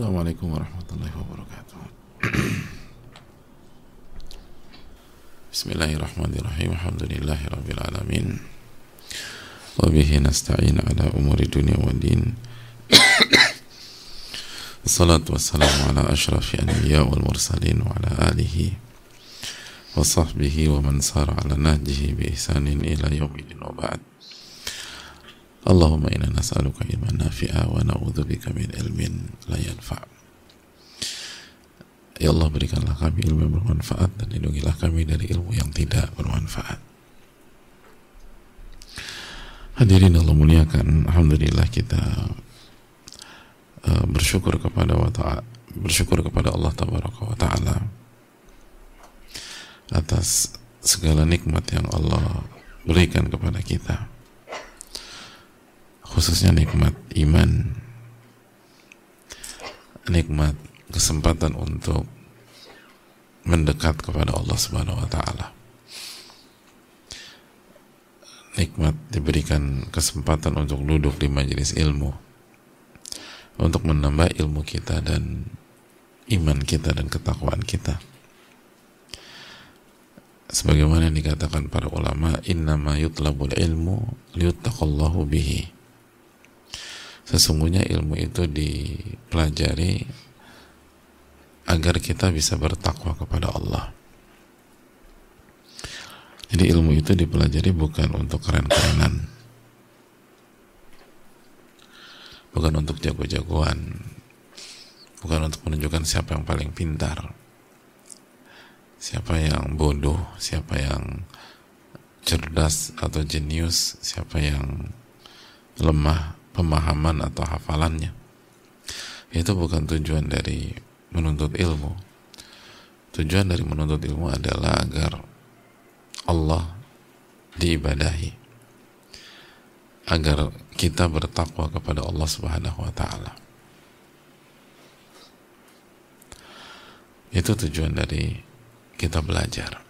Assalamualaikum warahmatullahi wabarakatuh Bismillahirrahmanirrahim Alhamdulillahi rabbil alamin Wabihi nasta'in ala umuri dunia wa din Assalatu wassalamu ala ashrafi anbiya wal mursalin wa ala alihi wa sahbihi wa man sara ala nahjihi bi ihsanin ila yaumidin wa ba'd Allahumma inna nas'aluka ilman nafi'a wa na'udzubika min ilmin la yanfa' Ya Allah berikanlah kami ilmu yang bermanfaat dan lindungilah kami dari ilmu yang tidak bermanfaat. Hadirin Allah muliakan Alhamdulillah kita uh, bersyukur kepada wa bersyukur kepada Allah tabaraka wa ta'ala atas segala nikmat yang Allah berikan kepada kita khususnya nikmat iman. Nikmat kesempatan untuk mendekat kepada Allah Subhanahu wa taala. Nikmat diberikan kesempatan untuk duduk di majelis ilmu. Untuk menambah ilmu kita dan iman kita dan ketakwaan kita. Sebagaimana dikatakan para ulama innama yutlabul ilmu liyuttaqallahu bihi Sesungguhnya ilmu itu dipelajari agar kita bisa bertakwa kepada Allah. Jadi ilmu itu dipelajari bukan untuk keren-kerenan. Bukan untuk jago-jagoan. Bukan untuk menunjukkan siapa yang paling pintar. Siapa yang bodoh, siapa yang cerdas atau jenius, siapa yang lemah pemahaman atau hafalannya. Itu bukan tujuan dari menuntut ilmu. Tujuan dari menuntut ilmu adalah agar Allah diibadahi. Agar kita bertakwa kepada Allah Subhanahu wa taala. Itu tujuan dari kita belajar.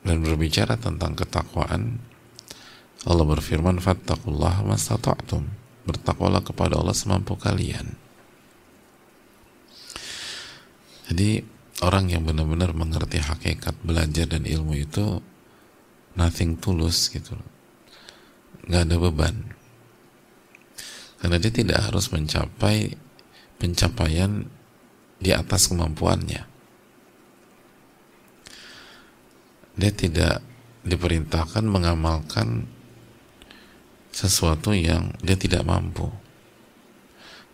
Dan berbicara tentang ketakwaan Allah berfirman fattakullah mastata'tum. Bertakwalah kepada Allah semampu kalian. Jadi orang yang benar-benar mengerti hakikat belajar dan ilmu itu nothing tulus gitu. Nggak ada beban. Karena dia tidak harus mencapai pencapaian di atas kemampuannya. Dia tidak diperintahkan mengamalkan sesuatu yang dia tidak mampu.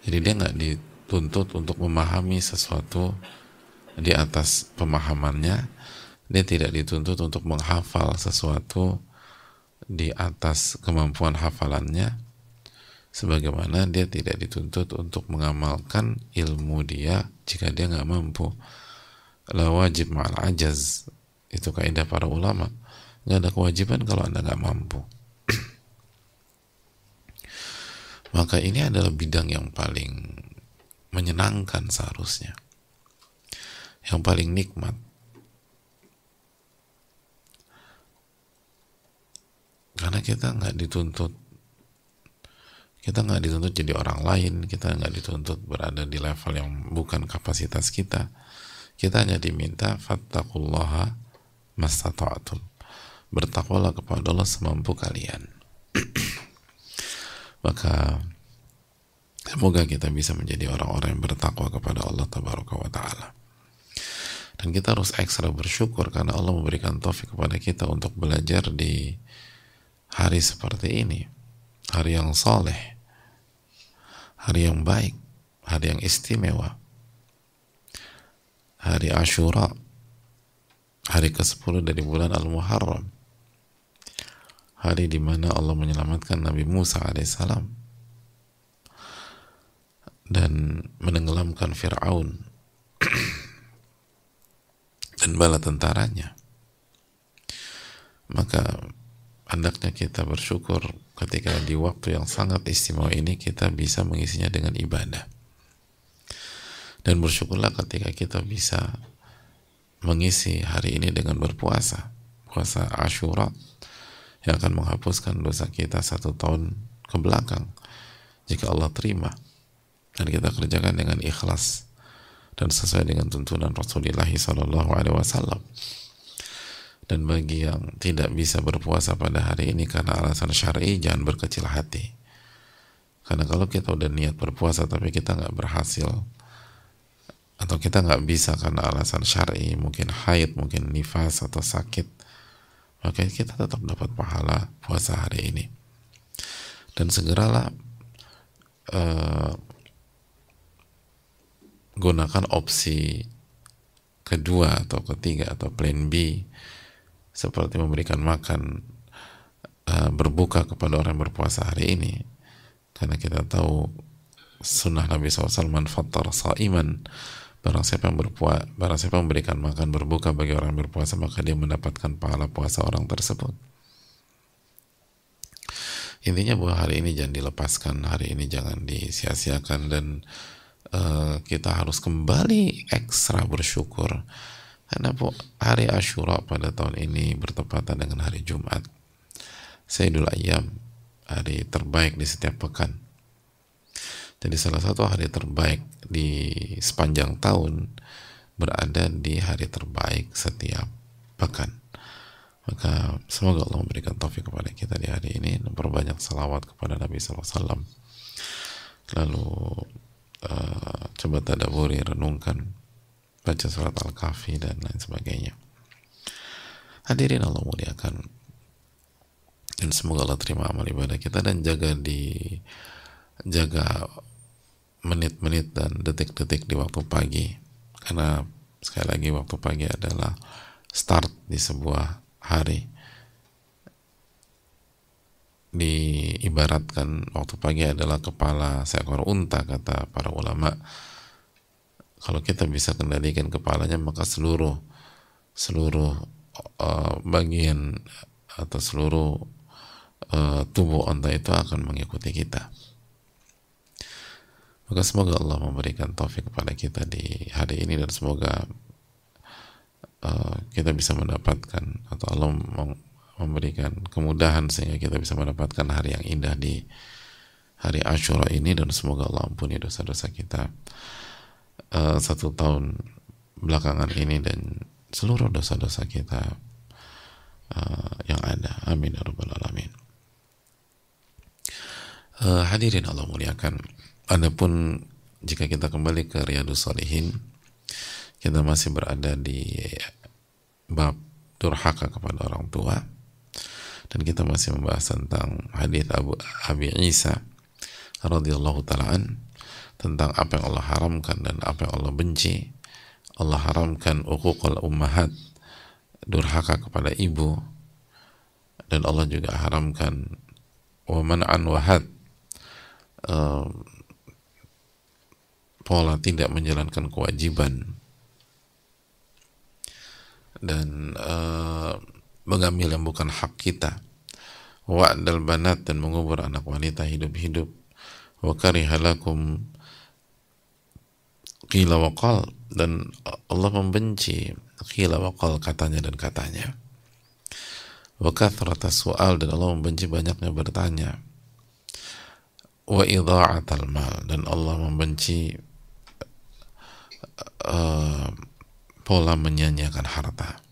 Jadi dia nggak dituntut untuk memahami sesuatu di atas pemahamannya. Dia tidak dituntut untuk menghafal sesuatu di atas kemampuan hafalannya. Sebagaimana dia tidak dituntut untuk mengamalkan ilmu dia jika dia nggak mampu. La wajib ma'al ajaz. Itu kaidah para ulama. Nggak ada kewajiban kalau anda nggak mampu maka ini adalah bidang yang paling menyenangkan seharusnya. Yang paling nikmat. Karena kita nggak dituntut kita nggak dituntut jadi orang lain kita nggak dituntut berada di level yang bukan kapasitas kita. Kita hanya diminta fattakullaha mastata'atum bertakwalah kepada Allah semampu kalian maka semoga kita bisa menjadi orang-orang yang bertakwa kepada Allah tabaraka wa taala. Dan kita harus ekstra bersyukur karena Allah memberikan taufik kepada kita untuk belajar di hari seperti ini. Hari yang soleh hari yang baik hari yang istimewa hari Ashura hari ke-10 dari bulan Al-Muharram hari di mana Allah menyelamatkan Nabi Musa alaihissalam dan menenggelamkan Fir'aun dan bala tentaranya. Maka hendaknya kita bersyukur ketika di waktu yang sangat istimewa ini kita bisa mengisinya dengan ibadah. Dan bersyukurlah ketika kita bisa mengisi hari ini dengan berpuasa. Puasa Ashura yang akan menghapuskan dosa kita satu tahun ke belakang jika Allah terima dan kita kerjakan dengan ikhlas dan sesuai dengan tuntunan Rasulullah Sallallahu Alaihi Wasallam. Dan bagi yang tidak bisa berpuasa pada hari ini karena alasan syar'i, jangan berkecil hati. Karena kalau kita udah niat berpuasa tapi kita nggak berhasil, atau kita nggak bisa karena alasan syar'i, mungkin haid, mungkin nifas atau sakit, maka kita tetap dapat pahala puasa hari ini. Dan segeralah uh, gunakan opsi kedua atau ketiga atau plan B seperti memberikan makan uh, berbuka kepada orang berpuasa hari ini karena kita tahu sunnah Nabi SAW man fattar barang siapa yang berpuasa barang siapa memberikan makan berbuka bagi orang yang berpuasa maka dia mendapatkan pahala puasa orang tersebut. Intinya bahwa hari ini jangan dilepaskan hari ini jangan disia-siakan dan Eh, kita harus kembali ekstra bersyukur. Karena bu, hari Ashura pada tahun ini bertepatan dengan hari Jumat. Sayyidul Ayyam hari terbaik di setiap pekan jadi salah satu hari terbaik di sepanjang tahun berada di hari terbaik setiap pekan. Maka semoga Allah memberikan taufik kepada kita di hari ini. Dan perbanyak salawat kepada Nabi SAW lalu uh, coba tadaburi, renungkan, baca surat Al-Kahfi dan lain sebagainya. Hadirin Allah muliakan. Dan semoga Allah terima amal ibadah kita dan jaga di jaga menit-menit dan detik-detik di waktu pagi. Karena sekali lagi waktu pagi adalah start di sebuah hari. Diibaratkan waktu pagi adalah kepala seekor unta kata para ulama. Kalau kita bisa kendalikan kepalanya maka seluruh seluruh uh, bagian atau seluruh uh, tubuh unta itu akan mengikuti kita maka semoga Allah memberikan taufik kepada kita di hari ini dan semoga uh, kita bisa mendapatkan atau Allah memberikan kemudahan sehingga kita bisa mendapatkan hari yang indah di hari Ashura ini dan semoga Allah ampuni dosa-dosa kita uh, satu tahun belakangan ini dan seluruh dosa-dosa kita uh, yang ada. Amin uh, hadirin Allah muliakan adapun jika kita kembali ke Riyadus Salihin kita masih berada di bab durhaka kepada orang tua dan kita masih membahas tentang hadis Abu Abi Isa radhiyallahu taalaan tentang apa yang Allah haramkan dan apa yang Allah benci. Allah haramkan uququl ummahat durhaka kepada ibu dan Allah juga haramkan wa man'an wahad um, pola tidak menjalankan kewajiban. Dan uh, mengambil yang bukan hak kita. Wa'dal banat dan mengubur anak wanita hidup-hidup. Wa karihalakum qila waqal dan Allah membenci qila waqal katanya dan katanya. Wa kathrata su'al dan Allah membenci banyaknya bertanya. Wa idha'atal mal dan Allah membenci uh, pola menyanyiakan harta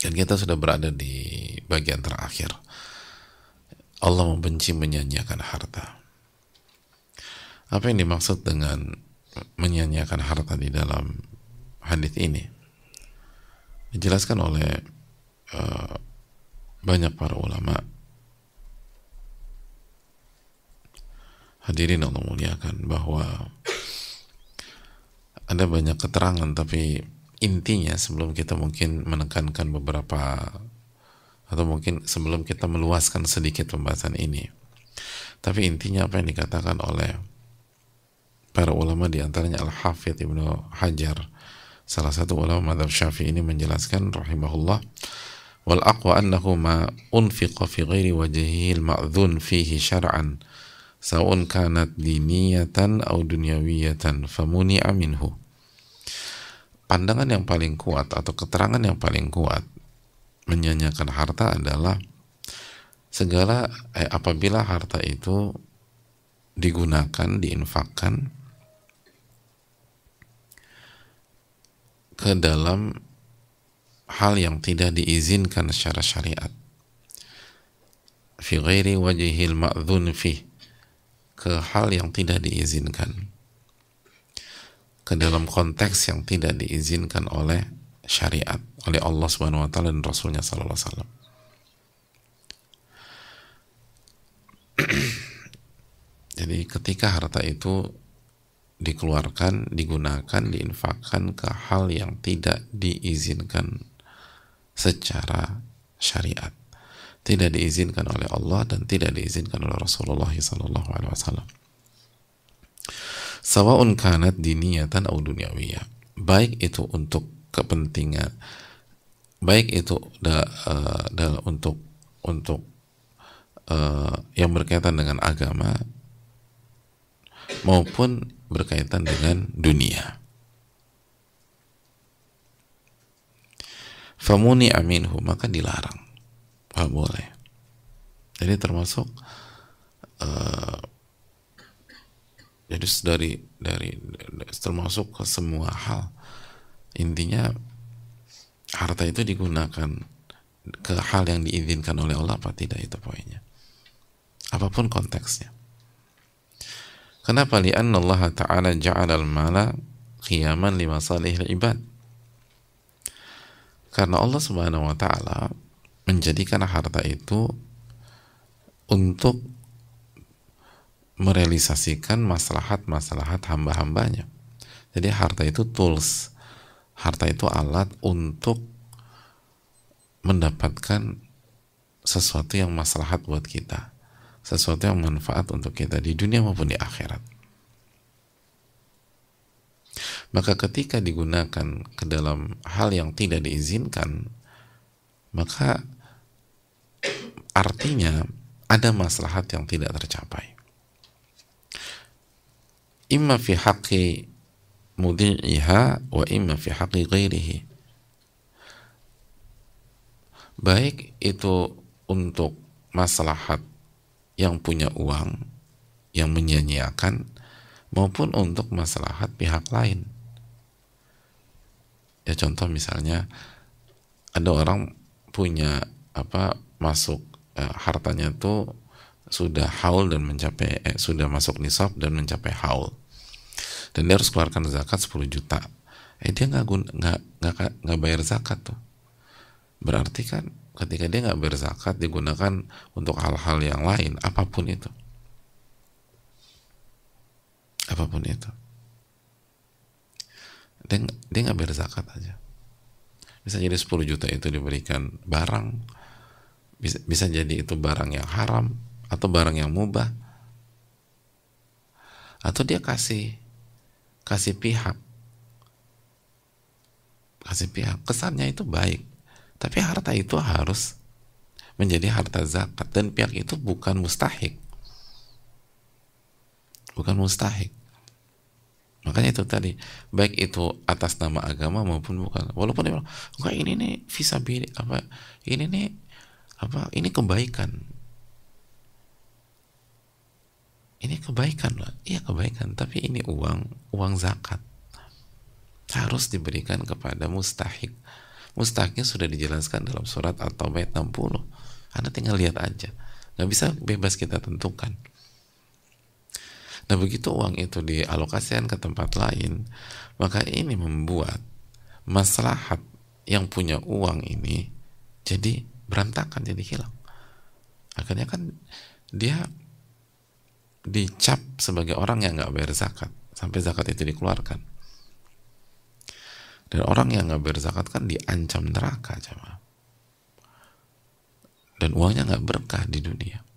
dan kita sudah berada di bagian terakhir. Allah membenci menyanyiakan harta. Apa yang dimaksud dengan menyanyiakan harta di dalam hadis ini? Dijelaskan oleh uh, banyak para ulama. Hadirin Allah muliakan bahwa ada banyak keterangan tapi intinya sebelum kita mungkin menekankan beberapa atau mungkin sebelum kita meluaskan sedikit pembahasan ini. Tapi intinya apa yang dikatakan oleh para ulama di antaranya Al-Hafidh Ibnu Hajar. Salah satu ulama madhab syafi'i ini menjelaskan rahimahullah wal aqwa annahu ma unfiqa fi ghairi wajhihi al-ma'dhun fihi syar'an sa'un kanat diniyatan aw dunyawiyatan famuni'a minhu. Pandangan yang paling kuat atau keterangan yang paling kuat menyanyikan harta adalah segala eh, apabila harta itu digunakan diinfakkan ke dalam hal yang tidak diizinkan secara syariat. Fi ghairi wajhil ma'dhun fi ke hal yang tidak diizinkan ke dalam konteks yang tidak diizinkan oleh syariat oleh Allah Subhanahu wa taala dan Rasulnya sallallahu alaihi wasallam. Jadi ketika harta itu dikeluarkan, digunakan, diinfakkan ke hal yang tidak diizinkan secara syariat tidak diizinkan oleh Allah dan tidak diizinkan oleh Rasulullah sallallahu alaihi wasallam. Sawaun kanat diniyatan atau duniawiyah. Baik itu untuk kepentingan baik itu da, uh, da, untuk untuk uh, yang berkaitan dengan agama maupun berkaitan dengan dunia. famuni aminhu maka dilarang nggak boleh. Jadi termasuk uh, jadi dari dari termasuk ke semua hal intinya harta itu digunakan ke hal yang diizinkan oleh Allah apa tidak itu poinnya. Apa pun konteksnya. Kenapa? Li'anna Allah ta'ala ja'ala al-mala qiyaman lima salihil ibad karena Allah Subhanahu wa taala menjadikan harta itu untuk merealisasikan maslahat-maslahat hamba-hambanya. Jadi harta itu tools, harta itu alat untuk mendapatkan sesuatu yang maslahat buat kita, sesuatu yang manfaat untuk kita di dunia maupun di akhirat. Maka ketika digunakan ke dalam hal yang tidak diizinkan, maka artinya ada maslahat yang tidak tercapai. Imma fi haqqi mudi'iha wa imma fi haqqi ghairihi. Baik itu untuk maslahat yang punya uang, yang menyanyiakan, maupun untuk maslahat pihak lain ya contoh misalnya ada orang punya apa masuk eh, hartanya tuh sudah haul dan mencapai eh, sudah masuk nisab dan mencapai haul. Dan dia harus keluarkan zakat 10 juta. Eh dia nggak nggak nggak nggak bayar zakat tuh. Berarti kan ketika dia nggak bayar zakat digunakan untuk hal-hal yang lain apa pun itu. Apa pun itu. Dia dia nggak bayar zakat aja. Bisa jadi 10 juta itu diberikan barang bisa bisa jadi itu barang yang haram atau barang yang mubah. Atau dia kasih kasih pihak. Kasih pihak. Kesannya itu baik. Tapi harta itu harus menjadi harta zakat. Dan pihak itu bukan mustahik. Bukan mustahik. Makanya itu tadi, baik itu atas nama agama maupun bukan. Walaupun dia bilang, enggak ini nih visa apa ini nih apa ini kebaikan. Ini kebaikan lah. Iya kebaikan, tapi ini uang uang zakat. Harus diberikan kepada mustahik. Mustahiknya sudah dijelaskan dalam surat atau bait 60. Anda tinggal lihat aja. Nggak bisa bebas kita tentukan. Nah begitu uang itu dialokasikan ke tempat lain, maka ini membuat maslahat yang punya uang ini jadi berantakan, jadi hilang. Akhirnya kan dia dicap sebagai orang yang nggak bayar zakat sampai zakat itu dikeluarkan. Dan orang yang nggak bayar zakat kan diancam neraka, coba. Dan uangnya nggak berkah di dunia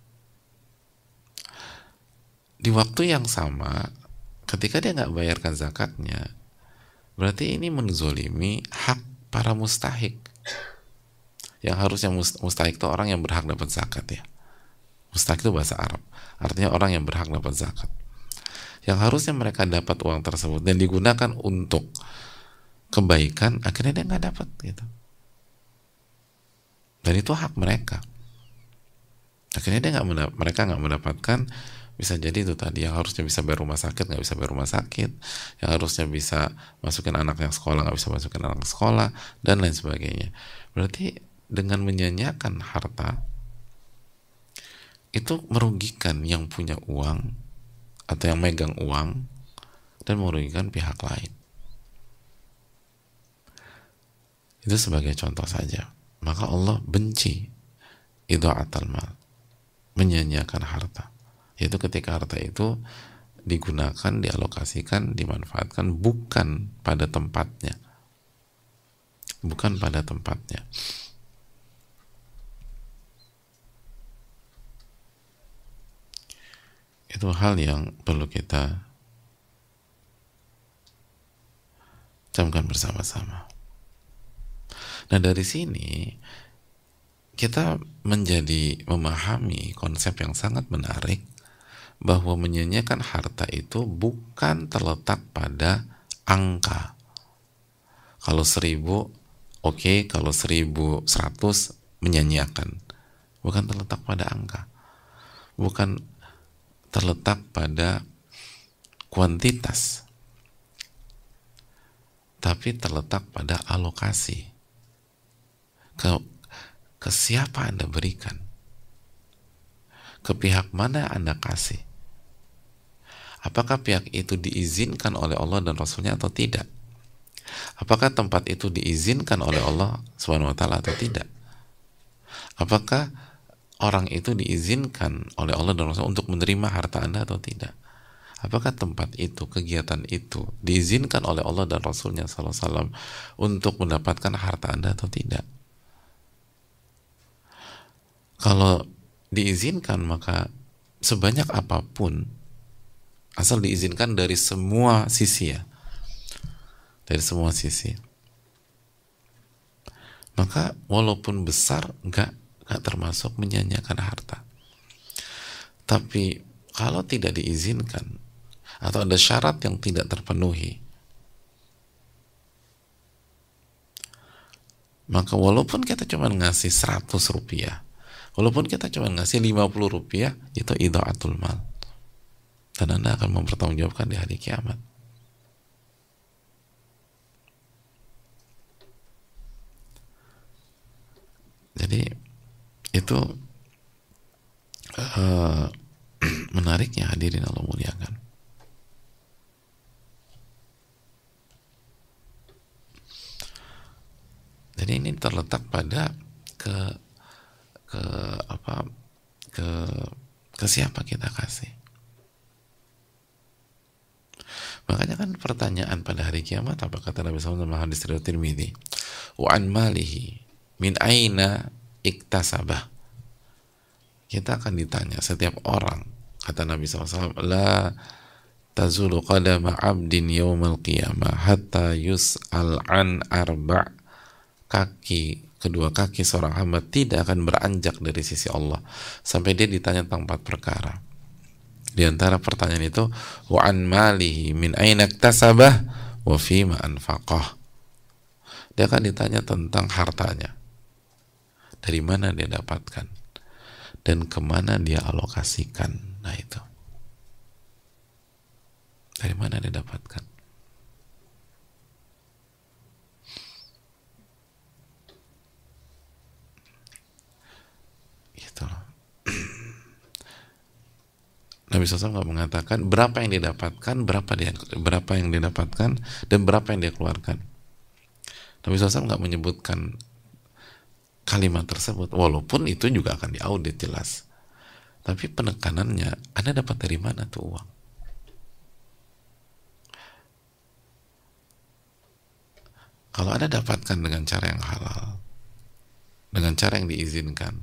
di waktu yang sama ketika dia nggak bayarkan zakatnya berarti ini menzolimi hak para mustahik yang harusnya mustahik itu orang yang berhak dapat zakat ya. Mustahik itu bahasa Arab. Artinya orang yang berhak dapat zakat. Yang harusnya mereka dapat uang tersebut dan digunakan untuk kebaikan akhirnya dia nggak dapat gitu. Dan itu hak mereka. Akhirnya dia nggak mereka nggak mendapatkan bisa jadi itu tadi yang harusnya bisa bayar rumah sakit nggak bisa bayar rumah sakit. Yang harusnya bisa masukin anak yang sekolah nggak bisa masukin anak sekolah dan lain sebagainya. Berarti dengan menyanyiakan harta itu merugikan yang punya uang atau yang megang uang dan merugikan pihak lain itu sebagai contoh saja maka Allah benci itu atal mal menyanyiakan harta yaitu ketika harta itu digunakan, dialokasikan, dimanfaatkan bukan pada tempatnya. Bukan pada tempatnya. Itu hal yang perlu kita camkan bersama-sama. Nah dari sini kita menjadi memahami konsep yang sangat menarik bahwa menyanyiakan harta itu bukan terletak pada angka. Kalau seribu, oke. Okay. Kalau seribu seratus, menyanyiakan. Bukan terletak pada angka. Bukan terletak pada kuantitas. Tapi terletak pada alokasi. Ke, ke siapa Anda berikan ke pihak mana Anda kasih? Apakah pihak itu diizinkan oleh Allah dan Rasulnya atau tidak? Apakah tempat itu diizinkan oleh Allah Subhanahu wa atau tidak? Apakah orang itu diizinkan oleh Allah dan Rasul untuk menerima harta Anda atau tidak? Apakah tempat itu, kegiatan itu diizinkan oleh Allah dan Rasulnya SAW untuk mendapatkan harta Anda atau tidak? Kalau diizinkan maka sebanyak apa pun asal diizinkan dari semua sisi ya dari semua sisi maka walaupun besar nggak nggak termasuk menyanyiakan harta tapi kalau tidak diizinkan atau ada syarat yang tidak terpenuhi maka walaupun kita cuma ngasih 100 rupiah Walaupun kita cuma ngasih 50 rupiah, itu idaatul mal. Dan Anda akan mempertanggungjawabkan di hari kiamat. Jadi itu uh, menariknya hadirin Allah muliakan. Jadi ini terletak pada ke ke apa ke ke siapa kita kasih makanya kan pertanyaan pada hari kiamat apa kata Nabi SAW dalam hadis riwayat Tirmidzi wa an malihi min aina iktasabah kita akan ditanya setiap orang kata Nabi SAW la tazulu qadama abdin yawmal qiyamah hatta yus'al an arba' kaki kedua kaki seorang hamba tidak akan beranjak dari sisi Allah sampai dia ditanya tentang empat perkara. Di antara pertanyaan itu wa an malihi min aina tasabah wa ma anfaqah. Dia akan ditanya tentang hartanya. Dari mana dia dapatkan dan ke mana dia alokasikan. Nah itu. Dari mana dia dapatkan? Nabi SAW nggak mengatakan berapa yang didapatkan, berapa dia berapa yang didapatkan dan berapa yang dia keluarkan. Nabi SAW nggak menyebutkan kalimat tersebut, walaupun itu juga akan diaudit jelas. Tapi penekanannya, Anda dapat dari mana tuh uang? Kalau Anda dapatkan dengan cara yang halal, dengan cara yang diizinkan,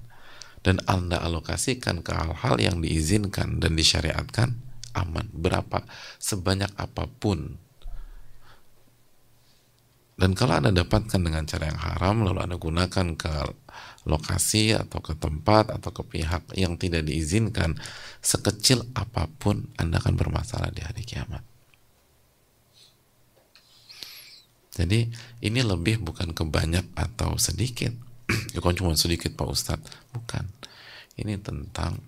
dan Anda alokasikan ke hal-hal yang diizinkan dan disyariatkan aman berapa sebanyak apa pun dan kalau Anda dapatkan dengan cara yang haram lalu Anda gunakan ke lokasi atau ke tempat atau ke pihak yang tidak diizinkan sekecil apa pun Anda akan bermasalah di hari kiamat. Jadi ini lebih bukan kebanyak atau sedikit. Ya kan cuma sedikit Pak Ustadz. Bukan. Ini tentang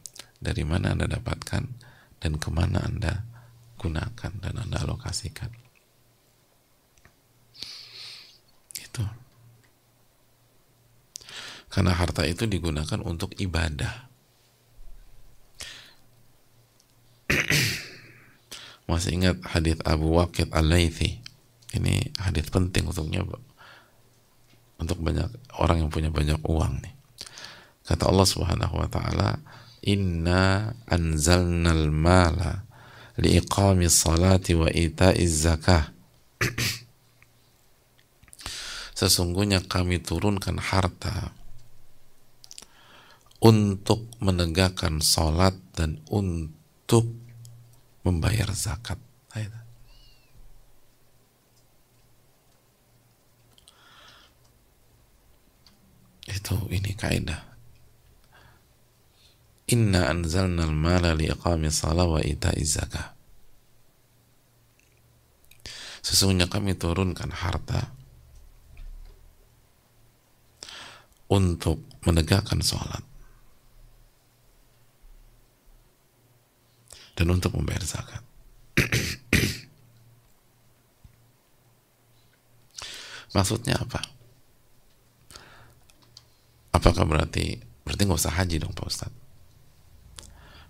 dari mana anda dapatkan dan ke mana anda gunakan dan anda alokasikan itu karena harta itu digunakan untuk ibadah. Masih ingat hadis Abu Waqid Al-Laythi? Ini hadis penting untuknya untuk banyak orang yang punya banyak uang nih. Kata Allah Subhanahu wa taala inna anzalnal mala liiqami salati wa ita'iz zakah. Sesungguhnya kami turunkan harta untuk menegakkan salat dan untuk membayar zakat. Itu ini kaidah. Inna anzalna al-mala liqami salat wa. Sesungguhnya kami turunkan harta untuk menegakkan sholat dan untuk membayar zakat. Maksudnya apa? Apakah berarti berarti nggak usah haji dong Pak Ustadz?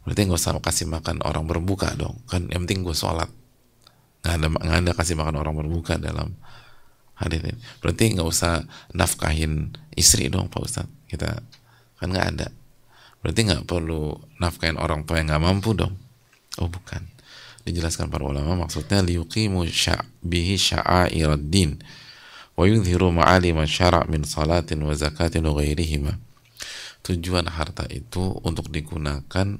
Berarti nggak usah kasih makan orang berbuka dong? Kan yang penting gue sholat. Nggak ada nggak ada kasih makan orang berbuka dalam hadis ini. Berarti nggak usah nafkahin istri dong Pak Ustadz? Kita kan nggak ada. Berarti nggak perlu nafkahin orang tua yang nggak mampu dong? Oh bukan. Dijelaskan para ulama maksudnya liyuqimu bihi sya'airaddin wa yudhiru ma'alim syara' min salatin wa zakatin wa. Tujuan harta itu untuk digunakan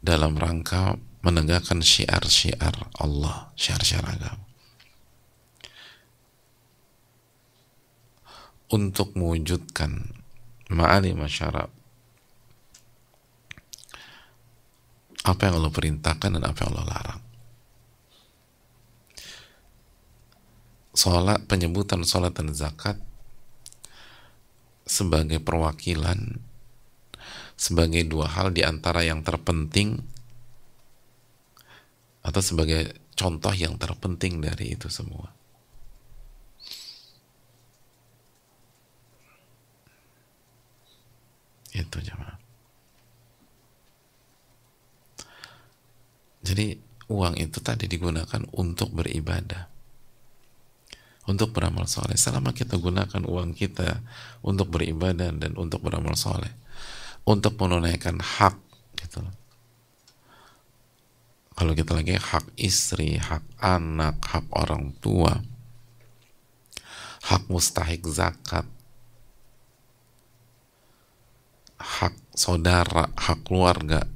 dalam rangka menegakkan syiar-syiar Allah, syiar-syiar agama. Untuk mewujudkan ma'ali masyarakat apa yang Allah perintahkan dan apa yang Allah larang. Salat, penyebutan salat dan zakat sebagai perwakilan sebagai dua hal di antara yang terpenting atau sebagai contoh yang terpenting dari itu semua. Itu jemaah. Jadi uang itu tadi digunakan untuk beribadah, untuk beramal soleh. Selama kita gunakan uang kita untuk beribadah dan untuk beramal soleh, untuk menunaikan hak, gitu. Kalau kita lagi hak istri, hak anak, hak orang tua, hak mustahik zakat, hak saudara, hak keluarga,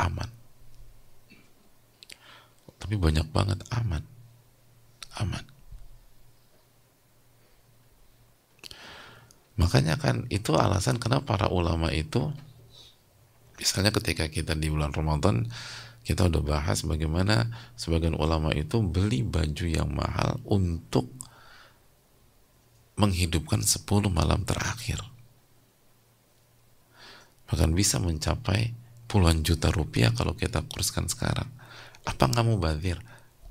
aman tapi banyak banget aman. Aman. Makanya kan itu alasan kenapa para ulama itu misalnya ketika kita di bulan Ramadan kita udah bahas bagaimana sebagian ulama itu beli baju yang mahal untuk menghidupkan 10 malam terakhir. Bahkan bisa mencapai puluhan juta rupiah kalau kita kurskan sekarang apa nggak mau bazir?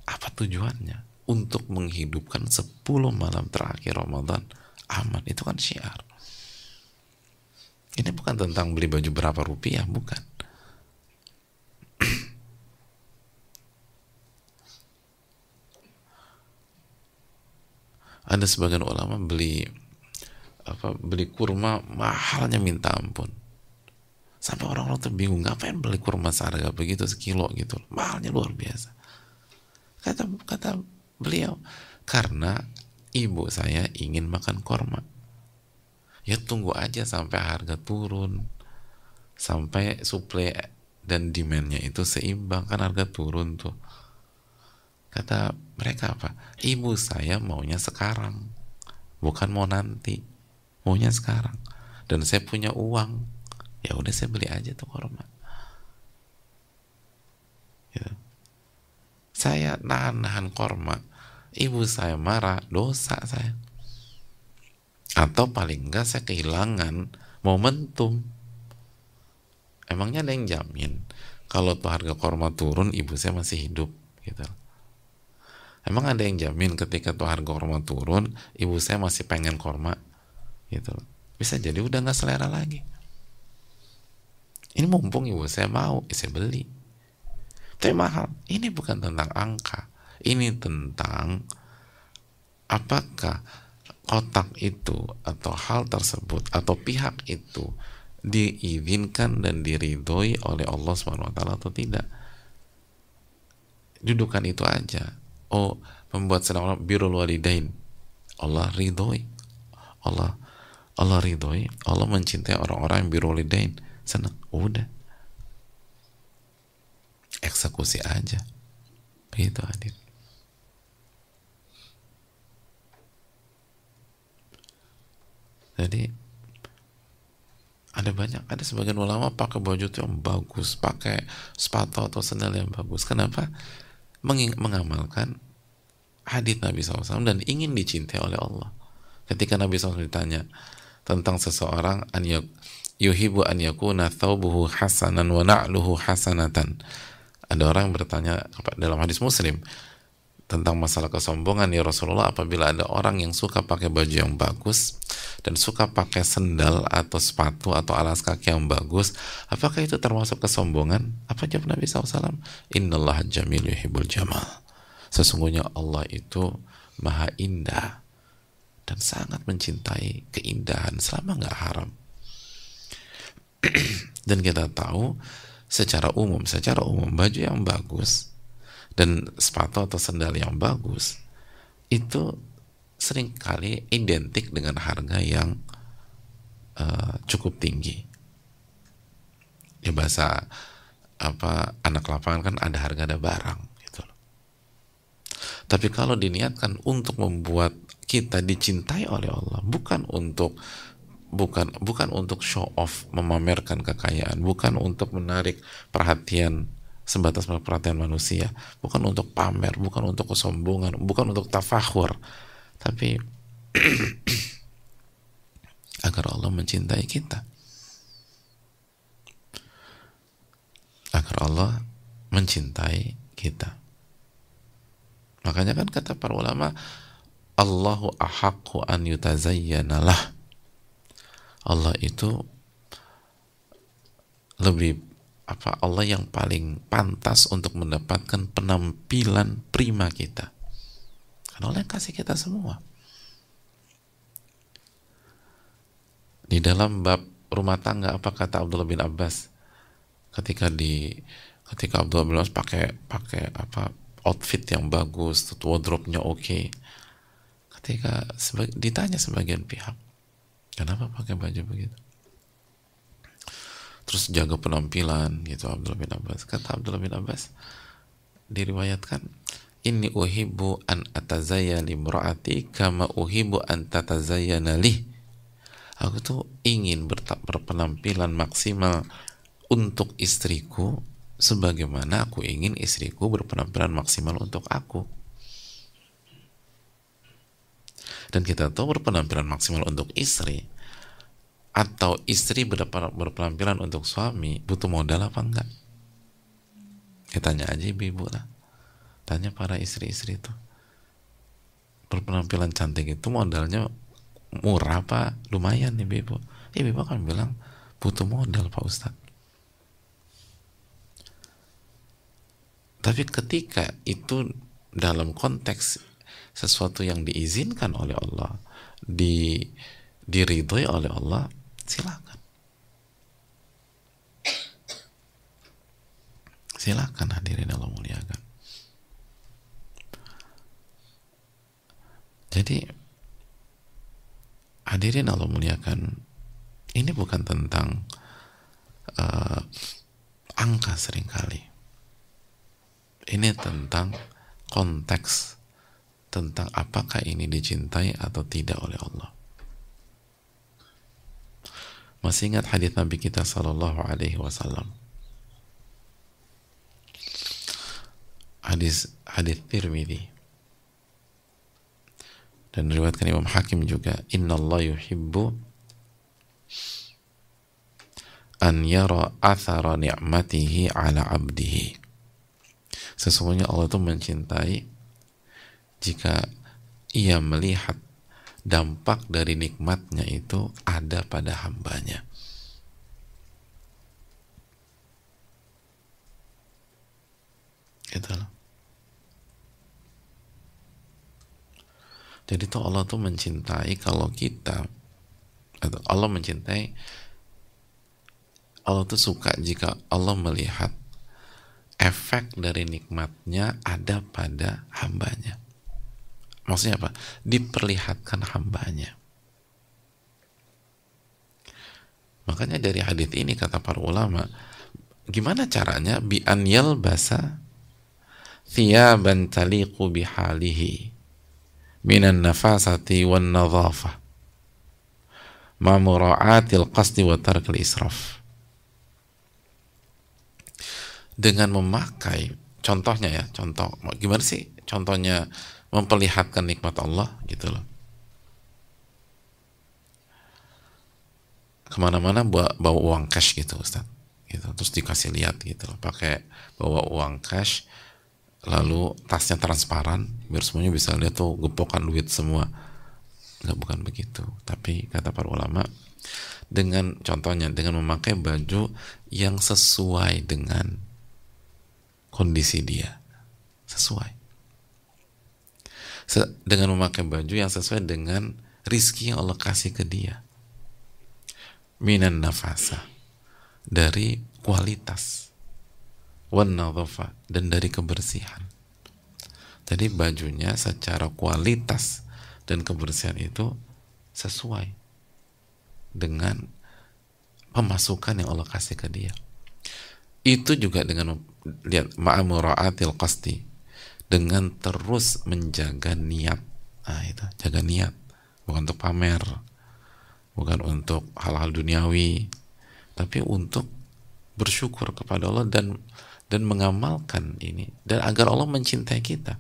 Apa tujuannya? Untuk menghidupkan 10 malam terakhir Ramadan aman. Itu kan syiar. Ini bukan tentang beli baju berapa rupiah, bukan. Ada sebagian ulama beli apa beli kurma mahalnya minta ampun sampai orang-orang tuh bingung ngapain beli kurma seharga begitu sekilo gitu. Mahalnya luar biasa. Kata kata beliau karena ibu saya ingin makan korma ya tunggu aja sampai harga turun. Sampai suplai dan demandnya itu seimbang kan harga turun tuh. Kata mereka apa? Ibu saya maunya sekarang bukan mau nanti maunya sekarang. Dan saya punya uang ya udah saya beli aja tuh korma gitu. saya nahan-nahan korma ibu saya marah dosa saya. Atau paling enggak saya kehilangan momentum. Emangnya ada yang jamin kalau tuh harga korma turun ibu saya masih hidup gitu. Emang ada yang jamin ketika tuh harga korma turun ibu saya masih pengen korma gitu. Bisa jadi udah nggak selera lagi ini mumpung ibu saya mau saya beli tapi mahal ini bukan tentang angka ini tentang apakah kotak itu atau hal tersebut atau pihak itu diizinkan dan diridhoi oleh Allah Subhanahu wa taala atau tidak. Dudukan itu aja. Oh, membuat sedang Allah birrul walidain. Allah ridhoi. Allah Allah ridhoi, Allah mencintai orang-orang yang birrul walidain. Senang, udah. Eksekusi aja. Begitu hadir. Jadi ada banyak ada sebagian ulama pakai baju itu yang bagus pakai sepatu atau sandal yang bagus kenapa Meng mengamalkan hadis Nabi SAW dan ingin dicintai oleh Allah ketika Nabi SAW ditanya tentang seseorang an yuhibu an yakuna thawbuhu hasanan wa na'luhu hasanatan. Ada orang bertanya dalam hadis muslim tentang masalah kesombongan ya Rasulullah apabila ada orang yang suka pakai baju yang bagus dan suka pakai sendal atau sepatu atau alas kaki yang bagus apakah itu termasuk kesombongan? Apa jawab Nabi SAW innallaha jamil yuhibbul jamal. Sesungguhnya Allah itu maha indah dan sangat mencintai keindahan selama nggak haram dan kita tahu secara umum secara umum baju yang bagus dan sepatu atau sendal yang bagus itu sering kali identik dengan harga yang uh, cukup tinggi ya bahasa apa anak lapangan kan ada harga ada barang gitu loh. Tapi kalau diniatkan untuk membuat kita dicintai oleh Allah, bukan untuk bukan bukan untuk show off, memamerkan kekayaan, bukan untuk menarik perhatian sebatas perhatian manusia, bukan untuk pamer, bukan untuk kesombongan, bukan untuk tafahur, tapi agar Allah mencintai kita. Agar Allah mencintai kita. Makanya kan kata para ulama, Allahu ahaqqu an yutazayyana lah. Allah itu lebih apa Allah yang paling pantas untuk mendapatkan penampilan prima kita. Karena Allah yang kasih kita semua. Di dalam bab rumah tangga apa kata Abdullah bin Abbas? Ketika di ketika Abdullah bin Abbas pakai pakai apa outfit yang bagus wardrobe-nya oke. Okay. ketika ditanya sebagian pihak kenapa pakai baju begitu? Terus jaga penampilan gitu Abdullah bin Abbas. Kata Abdullah bin Abbas diriwayatkan ini uhibu an atazayyana limraati kama uhibu an tatazayyana li. Aku tuh ingin berpenampilan maksimal untuk istriku sebagaimana aku ingin istriku berpenampilan maksimal untuk aku dan kita tahu berpenampilan maksimal untuk istri atau istri berpenampilan untuk suami butuh modal apa enggak? Ya tanya aja ibu-ibu lah. Tanya para istri-istri itu. Berpenampilan cantik itu modalnya murah apa? Lumayan nih ibu. Ibu akan bilang butuh modal Pak Ustadz. Tapi ketika itu dalam konteks sesuatu yang diizinkan oleh Allah, di diridhoi oleh Allah, silakan. Silakan hadirin Allah muliakan. Jadi hadirin Allah muliakan ini bukan tentang uh, angka sering kali. Ini tentang konteks tentang apakah ini dicintai atau tidak oleh Allah. Masih ingat hadis Nabi kita Sallallahu Alaihi Wasallam? Hadis hadis Tirmidzi. Dan riwayatkan Imam Hakim juga Inna Allah yuhibbu an yara athara ni'matihi ala abdihi. Sesungguhnya Allah itu mencintai jika ia melihat dampak dari nikmatnya itu ada pada hambanya gitu loh Jadi tuh Allah tuh mencintai kalau kita atau Allah mencintai Allah tuh suka jika Allah melihat efek dari nikmatnya ada pada hambanya. Maksudnya apa? Diperlihatkan hambanya. Makanya dari hadis ini kata para ulama, gimana caranya bi an yalbasa thiyaban taliqu bihalihi minan nafasati wan nadhafah ma mura'atil qasdi wa tarkil israf dengan memakai contohnya ya contoh gimana sih contohnya memperlihatkan nikmat Allah gitu loh. Ke mana-mana bawa, bawa uang cash gitu Ustaz. Gitu terus dikasih lihat gitu loh. Pakai bawa uang cash lalu tasnya transparan biar semuanya bisa lihat tuh gepokan duit semua. Nggak bukan begitu. Tapi kata para ulama dengan contohnya dengan memakai baju yang sesuai dengan kondisi dia. Sesuai. Se dengan memakai baju yang sesuai dengan rizki yang Allah kasih ke dia minan nafasa dari kualitas dan dari kebersihan. Jadi bajunya secara kualitas dan kebersihan itu sesuai dengan pemasukan yang Allah kasih ke dia. Itu juga dengan lihat ma'amura'atil qasti dengan terus menjaga niat. Nah, itu jaga niat, bukan untuk pamer, bukan untuk hal-hal duniawi, tapi untuk bersyukur kepada Allah dan dan mengamalkan ini. Dan agar Allah mencintai kita.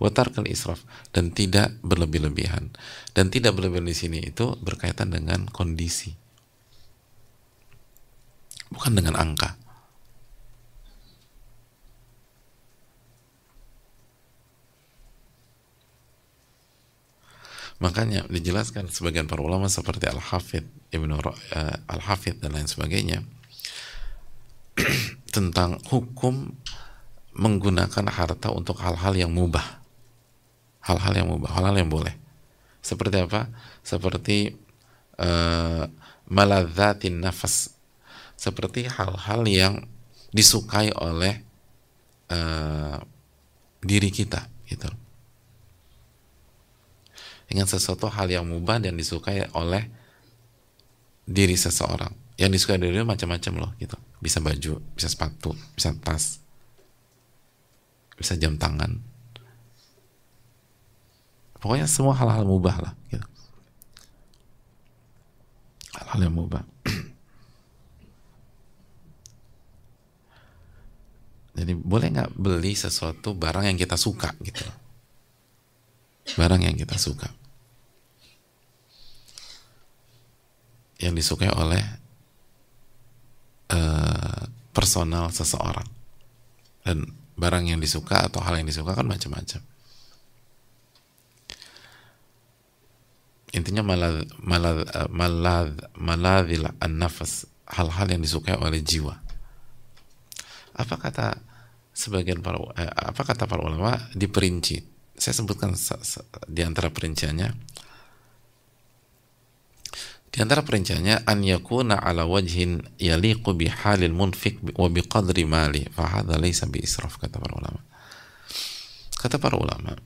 Watarkal israf dan tidak berlebih-lebihan. Dan tidak berlebihan di sini itu berkaitan dengan kondisi. Bukan dengan angka makanya dijelaskan sebagian para ulama seperti Al-Hafidh Ibnu uh, Al-Hafidh dan lain sebagainya tentang hukum menggunakan harta untuk hal-hal yang mubah. Hal-hal yang mubah hal-hal yang boleh. Seperti apa? Seperti uh, maladzatin nafas. Seperti hal-hal yang disukai oleh uh, diri kita gitu dengan sesuatu hal yang mubah dan disukai oleh diri seseorang. Yang disukai dia macam-macam loh gitu. Bisa baju bisa sepatu bisa tas bisa jam tangan. Pokoknya semua hal-hal mubah lah gitu. Hal-hal yang mubah. Jadi boleh nggak beli sesuatu barang yang kita suka gitu? Barang yang kita suka yang disukai oleh uh, personal seseorang. Dan barang yang disuka atau hal yang disuka kan macam-macam. Intinya malad malad malad maladil an-nafas hal-hal yang disukai oleh jiwa. Apa kata sebagian para eh, apa kata para ulama? Diperinci. Saya sebutkan di antara perinciannya di antara perinciannya an yakuna ala wajhin yaliqu bi halil munfik wa bi qadri mali. Fa hadha laysa bi israf kata para ulama. Kata para ulama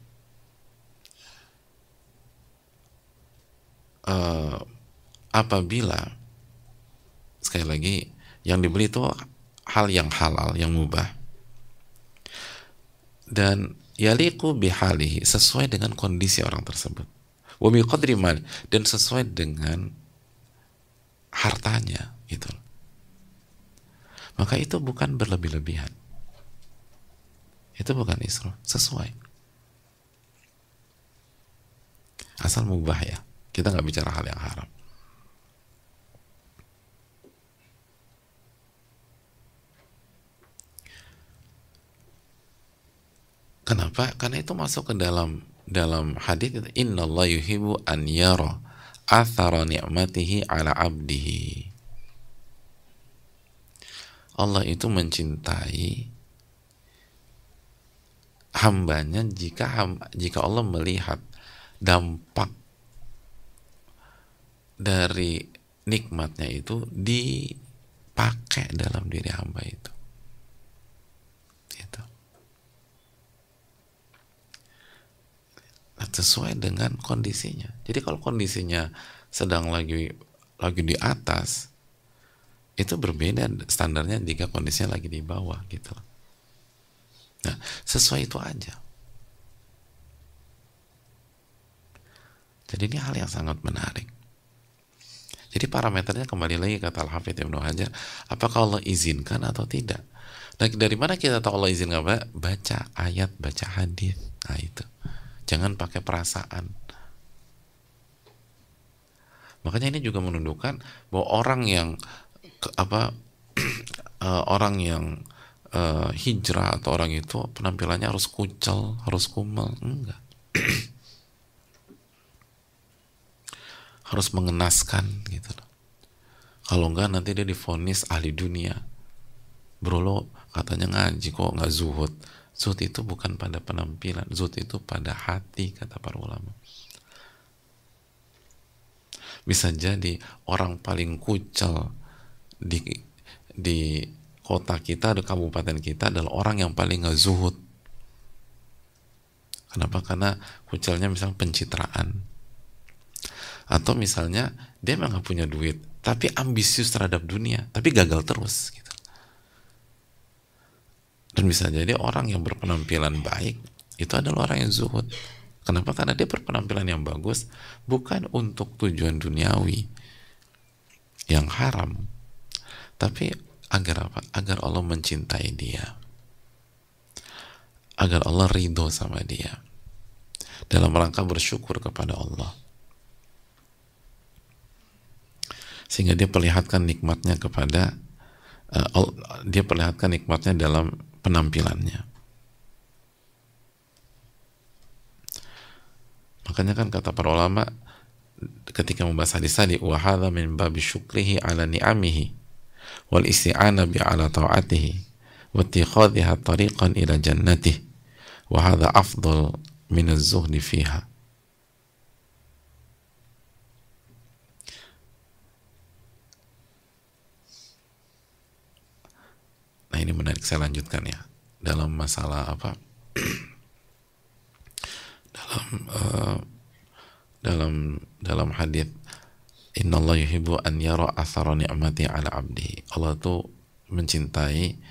uh, apabila sekali lagi yang dibeli itu hal yang halal yang mubah. Dan yaliqu bihalihi sesuai dengan kondisi orang tersebut. Wa bi mali dan sesuai dengan hartanya itu, maka itu bukan berlebih-lebihan. Itu bukan isro, sesuai. Asal mubah ya. Kita nggak bicara hal yang haram. Kenapa? Karena itu masuk ke dalam dalam hadis itu allah yuhibu an yara athara ni'matihi ala abdihi. Allah itu mencintai hambanya jika jika Allah melihat dampak dari nikmatnya itu dipakai dalam diri hamba itu. Gitu. Nah, sesuai dengan kondisinya. Jadi kalau kondisinya sedang lagi lagi di atas, itu berbeda standarnya jika kondisinya lagi di bawah gitu. Nah, sesuai itu aja. Jadi ini hal yang sangat menarik. Jadi parameternya kembali lagi kata Al-Hafidh Ibnu Hajar, apakah Allah izinkan atau tidak? Nah, dari mana kita tahu Allah izinkan? Baca ayat, baca hadis. Nah, itu. Jangan pakai perasaan. Makanya ini juga menunjukkan bahwa orang yang apa uh, orang yang uh, hijrah atau orang itu penampilannya harus kucel, harus kumel, enggak. harus mengenaskan gitu. Kalau enggak nanti dia difonis ahli dunia. Bro lo katanya ngaji kok nggak zuhud. Zuhud itu bukan pada penampilan, zuhud itu pada hati kata para ulama. Bisa jadi orang paling kucel di di kota kita, di kabupaten kita adalah orang yang paling nggak zuhud. Kenapa? Karena kucelnya misalnya pencitraan, atau misalnya dia memang gak punya duit tapi ambisius terhadap dunia tapi gagal terus gitu. Dan bisa jadi orang yang berpenampilan baik itu adalah orang yang zuhud. Kenapa? Karena dia berpenampilan yang bagus bukan untuk tujuan duniawi yang haram tapi agar apa? Agar Allah mencintai dia. Agar Allah ridho sama dia. Dalam rangka bersyukur kepada Allah. Sehingga dia perlihatkan nikmatnya kepada uh, dia perlihatkan nikmatnya dalam penampilannya. Makanya kan kata para ulama ketika membahas hadis tadi wa hadha min babi syukrihi ala ni'amihi wal isti'ana bi ala ta'atihi wa ittikhadhiha tariqan ila jannatihi wa hadha afdal min az-zuhdi fiha Nah ini menarik saya lanjutkan ya dalam masalah apa dalam uh, dalam dalam hadis Inna Allah yuhibbu an yara athara ni'mati ala abdi. Allah tuh mencintai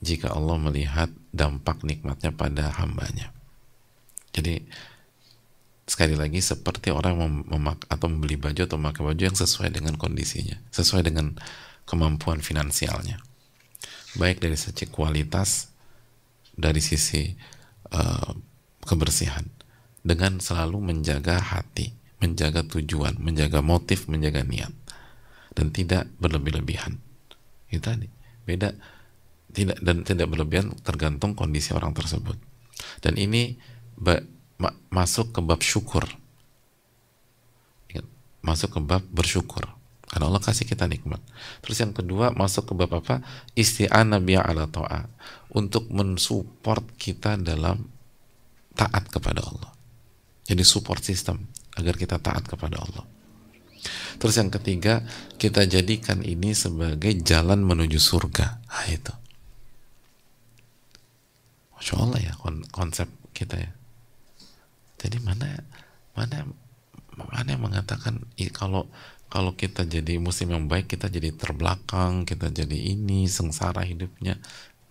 jika Allah melihat dampak nikmatnya pada hambanya. Jadi sekali lagi seperti orang yang memak atau membeli baju atau memakai baju yang sesuai dengan kondisinya, sesuai dengan kemampuan finansialnya baik dari sisi kualitas dari sisi uh, kebersihan. Dengan selalu menjaga hati menjaga tujuan menjaga motif menjaga niat. Dan tidak berlebih-lebihan. Itu tadi. Beda. Tidak dan tidak berlebihan tergantung kondisi orang tersebut. Dan ini ba, ma, masuk ke bab syukur. Masuk ke bab bersyukur karena Allah kasih kita nikmat. Terus yang kedua masuk ke bab apa? Isti'anah biya ala ta'a. Untuk mensupport kita dalam taat kepada Allah. Jadi support system agar kita taat kepada Allah. Terus yang ketiga, kita jadikan ini sebagai jalan menuju surga. Nah, itu. Masya Allah ya konsep kita ya. Jadi mana mana mana yang mengatakan kalau kalau kita jadi muslim yang baik kita jadi terbelakang kita jadi ini sengsara hidupnya.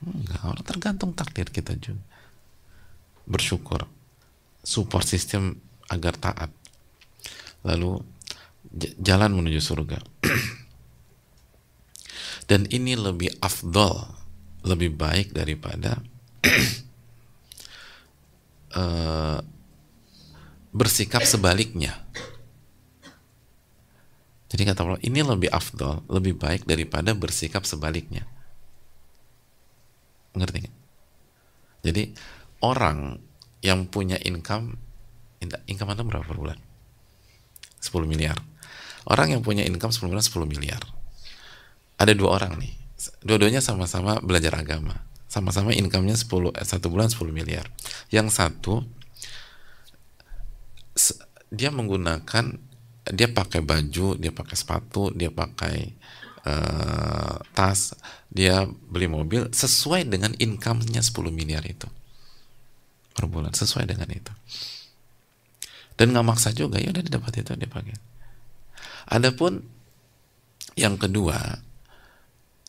Enggak tergantung takdir kita juga. Bersyukur. Support system agar taat. Lalu jalan menuju surga. Dan ini lebih afdol lebih baik daripada uh, bersikap sebaliknya. Jadi kata Allah, ini lebih afdol, lebih baik daripada bersikap sebaliknya. Ngerti gak? Jadi orang yang punya income income anda berapa per bulan? 10 miliar. Orang yang punya income 10 bulan 10 miliar. Ada dua orang nih. Dua-duanya sama-sama belajar agama. Sama-sama income-nya 10 eh, satu bulan 10 miliar. Yang satu dia menggunakan dia pakai baju dia pakai sepatu dia pakai uh, tas dia beli mobil sesuai dengan income-nya 10 miliar itu. Per bulan sesuai dengan itu. Dan nggak maksa juga ya udah dapat itu dia pakai adapun yang kedua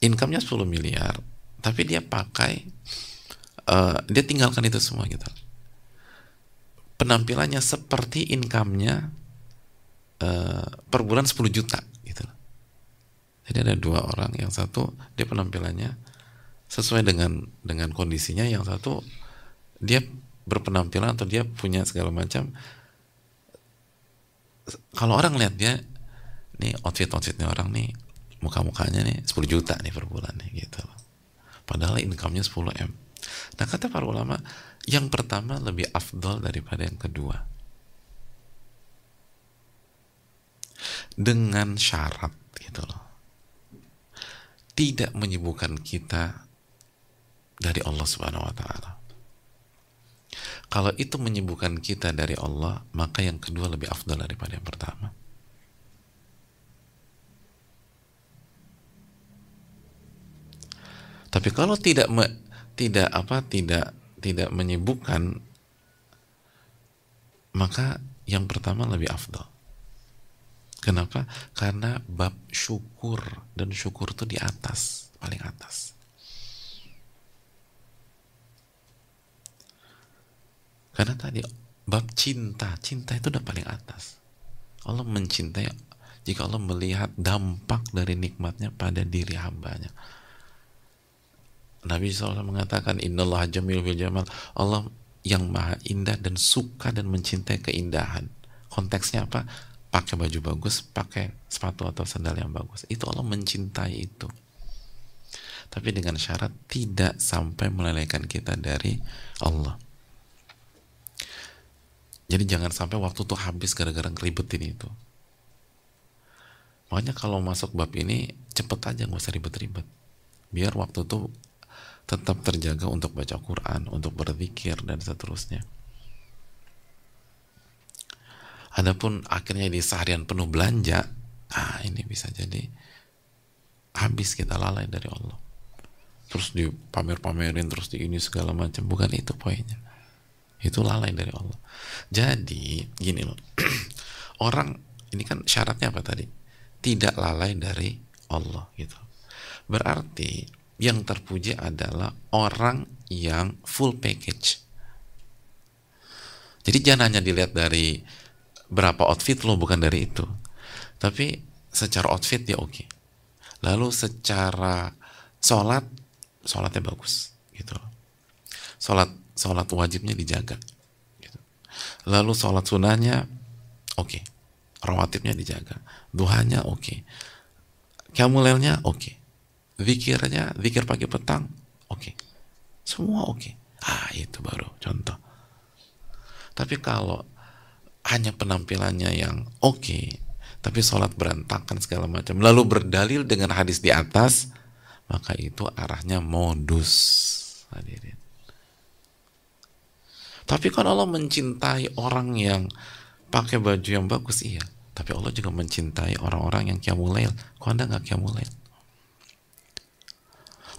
income-nya 10 miliar tapi dia pakai uh, dia tinggalkan itu semua gitu penampilannya seperti income-nya uh, per bulan 10 juta gitu. Jadi ada dua orang. Yang satu dia penampilannya sesuai dengan dengan kondisinya. Yang satu dia berpenampilan atau dia punya segala macam. Kalau orang lihat dia nih outfit outfitnya orang nih muka mukanya nih 10 juta nih per bulan nih gitu. Padahal income-nya 10 m. Nah kata para ulama yang pertama lebih afdol daripada yang kedua. Dengan syarat gitu loh. Tidak menyibukkan kita dari Allah Subhanahu wa taala. Kalau itu menyibukkan kita dari Allah, maka yang kedua lebih afdal daripada yang pertama. Tapi kalau tidak me, tidak apa tidak tidak menyibukkan maka yang pertama lebih afdal. Kenapa? karena bab syukur dan syukur itu di atas paling atas. Karena tadi bab cinta cinta itu udah paling atas. Allah mencintai jika Allah melihat dampak dari nikmatnya pada diri hambanya Nabi SAW mengatakan Innallaha jamil fil jamal. Allah yang maha indah dan suka dan mencintai keindahan. Konteksnya apa? pakai baju bagus pakai sepatu atau sandal yang bagus. Itu Allah mencintai itu. Tapi dengan syarat tidak sampai melelehkan kita dari Allah. Jadi jangan sampai waktu tuh habis gara-gara ngeribetin itu. Makanya kalau masuk bab ini cepet aja nggak usah ribet-ribet. Biar waktu tuh tetap terjaga untuk baca Quran, untuk berzikir dan seterusnya. Adapun akhirnya di seharian penuh belanja, ah ini bisa jadi habis kita lalai dari Allah. Terus dipamer-pamerin, terus di ini segala macam. Bukan itu poinnya. Itu lalai dari Allah. Jadi, gini loh. Orang, ini kan syaratnya apa tadi? Tidak lalai dari Allah gitu. Berarti yang terpuji adalah orang yang full package. Jadi jangan hanya dilihat dari berapa outfit lo, bukan dari itu. Tapi secara outfit dia oke. Lalu secara sholat, sholatnya bagus. gitu. Sholat, sholat wajibnya dijaga. Gitu. Lalu sholat sunnahnya oke. Okay. Rawatibnya dijaga. Duhanya oke. Okay. Kamulelnya oke. Zikirnya zikir pagi petang oke. Okay. semua oke. Okay. ah itu baru contoh. Tapi kalau hanya penampilannya yang oke okay, tapi sholat berantakan segala macam lalu berdalil dengan hadis di atas maka itu arahnya modus hadirin. Tapi kan Allah mencintai orang yang pakai baju yang bagus iya. Tapi Allah juga mencintai orang-orang yang kiamulail. Kok anda nggak kiamulail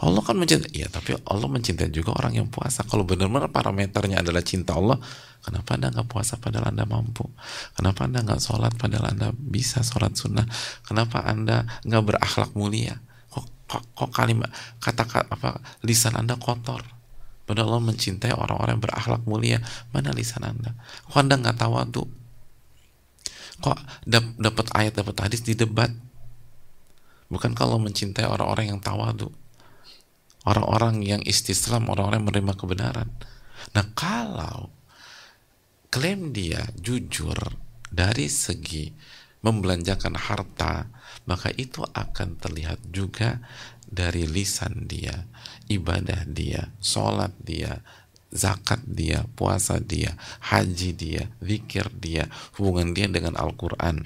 Allah kan mencintai, ya tapi Allah mencintai juga orang yang puasa. Kalau benar-benar parameternya adalah cinta Allah, kenapa anda nggak puasa padahal anda mampu? Kenapa anda nggak sholat padahal anda bisa sholat sunnah? Kenapa anda nggak berakhlak mulia? Kok, kok, kok kalimat kata, kata apa lisan anda kotor? Padahal Allah mencintai orang-orang yang berakhlak mulia. Mana lisan anda? Kok anda nggak tahu tuh? Kok dapat ayat dapat hadis di debat? Bukan kalau mencintai orang-orang yang tawadu orang-orang yang istislam, orang-orang yang menerima kebenaran. Nah, kalau klaim dia jujur dari segi membelanjakan harta, maka itu akan terlihat juga dari lisan dia, ibadah dia, sholat dia, zakat dia, puasa dia, haji dia, zikir dia, hubungan dia dengan Al-Quran,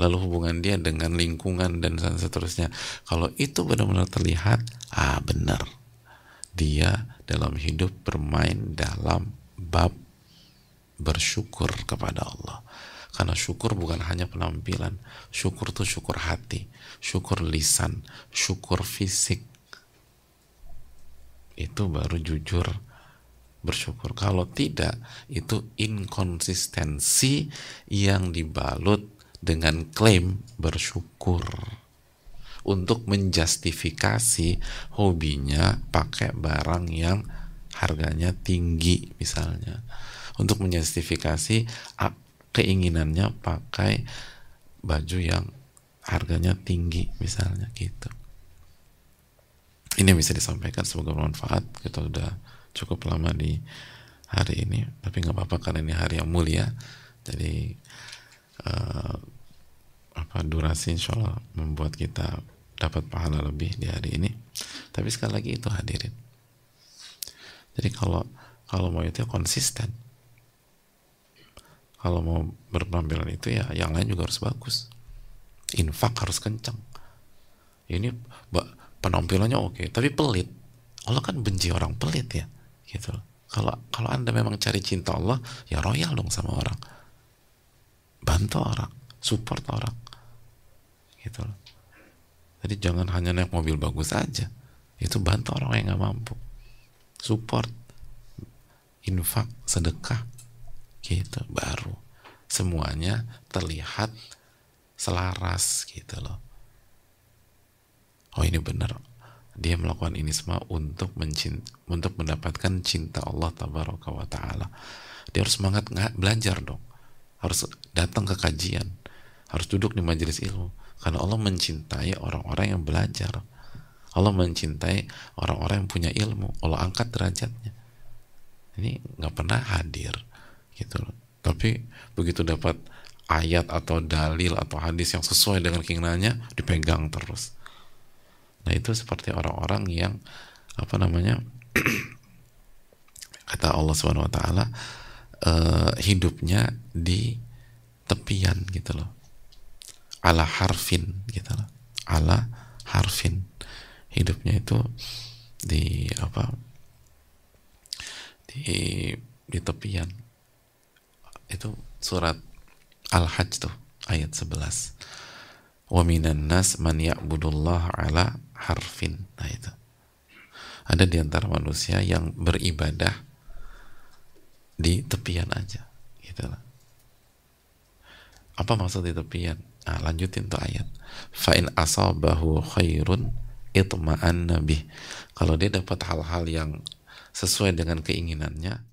lalu hubungan dia dengan lingkungan dan seterusnya. Kalau itu benar-benar terlihat, ah benar, dia dalam hidup bermain dalam bab bersyukur kepada Allah. Karena syukur bukan hanya penampilan, syukur itu syukur hati, syukur lisan, syukur fisik. Itu baru jujur bersyukur. Kalau tidak, itu inkonsistensi yang dibalut dengan klaim bersyukur untuk menjustifikasi hobinya pakai barang yang harganya tinggi misalnya. Untuk menjustifikasi keinginannya pakai baju yang harganya tinggi misalnya gitu. Ini bisa disampaikan semoga bermanfaat. Kita sudah cukup lama di hari ini tapi nggak apa-apa karena ini hari yang mulia. Jadi uh, apa durasi insya Allah membuat kita dapat pahala lebih di hari ini. Tapi sekali lagi itu hadirin. Jadi kalau kalau mau itu konsisten. Kalau mau berpenampilan itu ya yang lain juga harus bagus. Infak harus kencang ini penampilannya oke tapi pelit. Allah kan benci orang pelit ya gitu kalau kalau anda memang cari cinta Allah ya royal dong sama orang. Bantu orang support orang. Gitu loh. Jadi jangan hanya naik mobil bagus aja. Itu bantu orang yang nggak mampu. Support. Infak sedekah. Gitu baru. Semuanya terlihat selaras gitu loh. Oh ini benar. Dia melakukan ini semua untuk mencint untuk mendapatkan cinta Allah tabaraka taala. Dia harus semangat nggak? Belajar dong harus datang ke kajian harus duduk di majelis ilmu. Karena Allah mencintai orang-orang yang belajar. Allah mencintai orang-orang yang punya ilmu. Allah angkat derajatnya. Ini nggak pernah hadir gitu loh. Tapi begitu dapat ayat atau dalil atau hadis yang sesuai dengan keinginannya dipegang terus. Nah itu seperti orang-orang yang apa namanya kata Allah Subhanahu Wa Taala uh, hidupnya di tepian gitu loh. Ala harfin gitu loh. Ala harfin. Hidupnya itu di apa? Di di tepian. Itu surat Al-Hajj tuh ayat 11 wa minan nas man ya'budullah ala harfin. Nah itu. Ada di antara manusia yang beribadah di tepian aja gitu lah apa maksud di tepian nah, lanjutin tuh ayat fa in asabahu khairun itma'an nabi kalau dia dapat hal-hal yang sesuai dengan keinginannya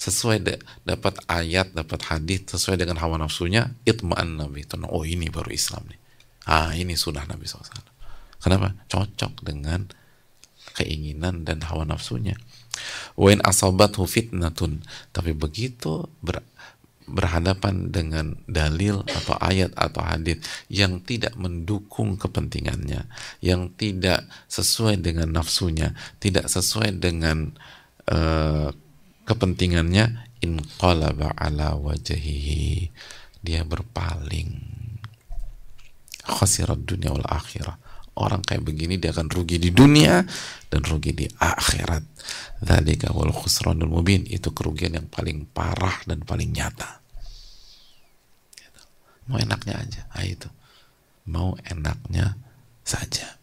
sesuai de, dapat ayat, dapat hadis sesuai dengan hawa nafsunya, itma'an Nabi. Oh ini baru Islam nih. Ah ini sudah Nabi SAW. Kenapa? Cocok dengan keinginan dan hawa nafsunya. Wain asabathu fitnatun. Tapi begitu ber, berhadapan dengan dalil atau ayat atau hadis yang tidak mendukung kepentingannya, yang tidak sesuai dengan nafsunya, tidak sesuai dengan uh, kepentingannya inqalaba ala wajhihi dia berpaling khasirat dunia wal akhirah orang kayak begini dia akan rugi di dunia dan rugi di akhirat. Dzalika wal khusranul mubin. Itu kerugian yang paling parah dan paling nyata. Mau enaknya aja. Ah itu. Mau enaknya saja.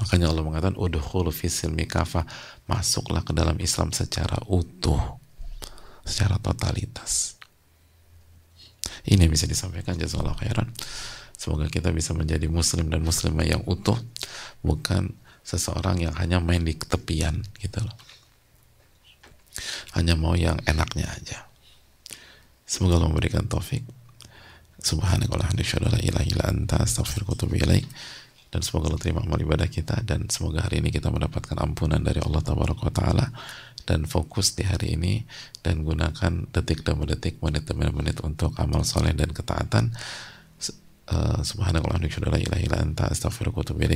Makanya Allah mengatakan udhul fisil mikafah masuklah ke dalam Islam secara utuh, secara totalitas. Ini bisa disampaikan jazakallah khairan. Semoga kita bisa menjadi muslim dan muslimah yang utuh, bukan seseorang yang hanya main di tepian gitu loh. Hanya mau yang enaknya aja. Semoga Allah memberikan taufik. Subhanakallahumma dan semoga Allah terima amal ibadah kita dan semoga hari ini kita mendapatkan ampunan dari Allah Taala dan fokus di hari ini dan gunakan detik demi detik menit demi menit untuk amal soleh dan ketaatan Subhanallah,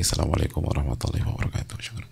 Assalamualaikum warahmatullahi wabarakatuh. Syukur.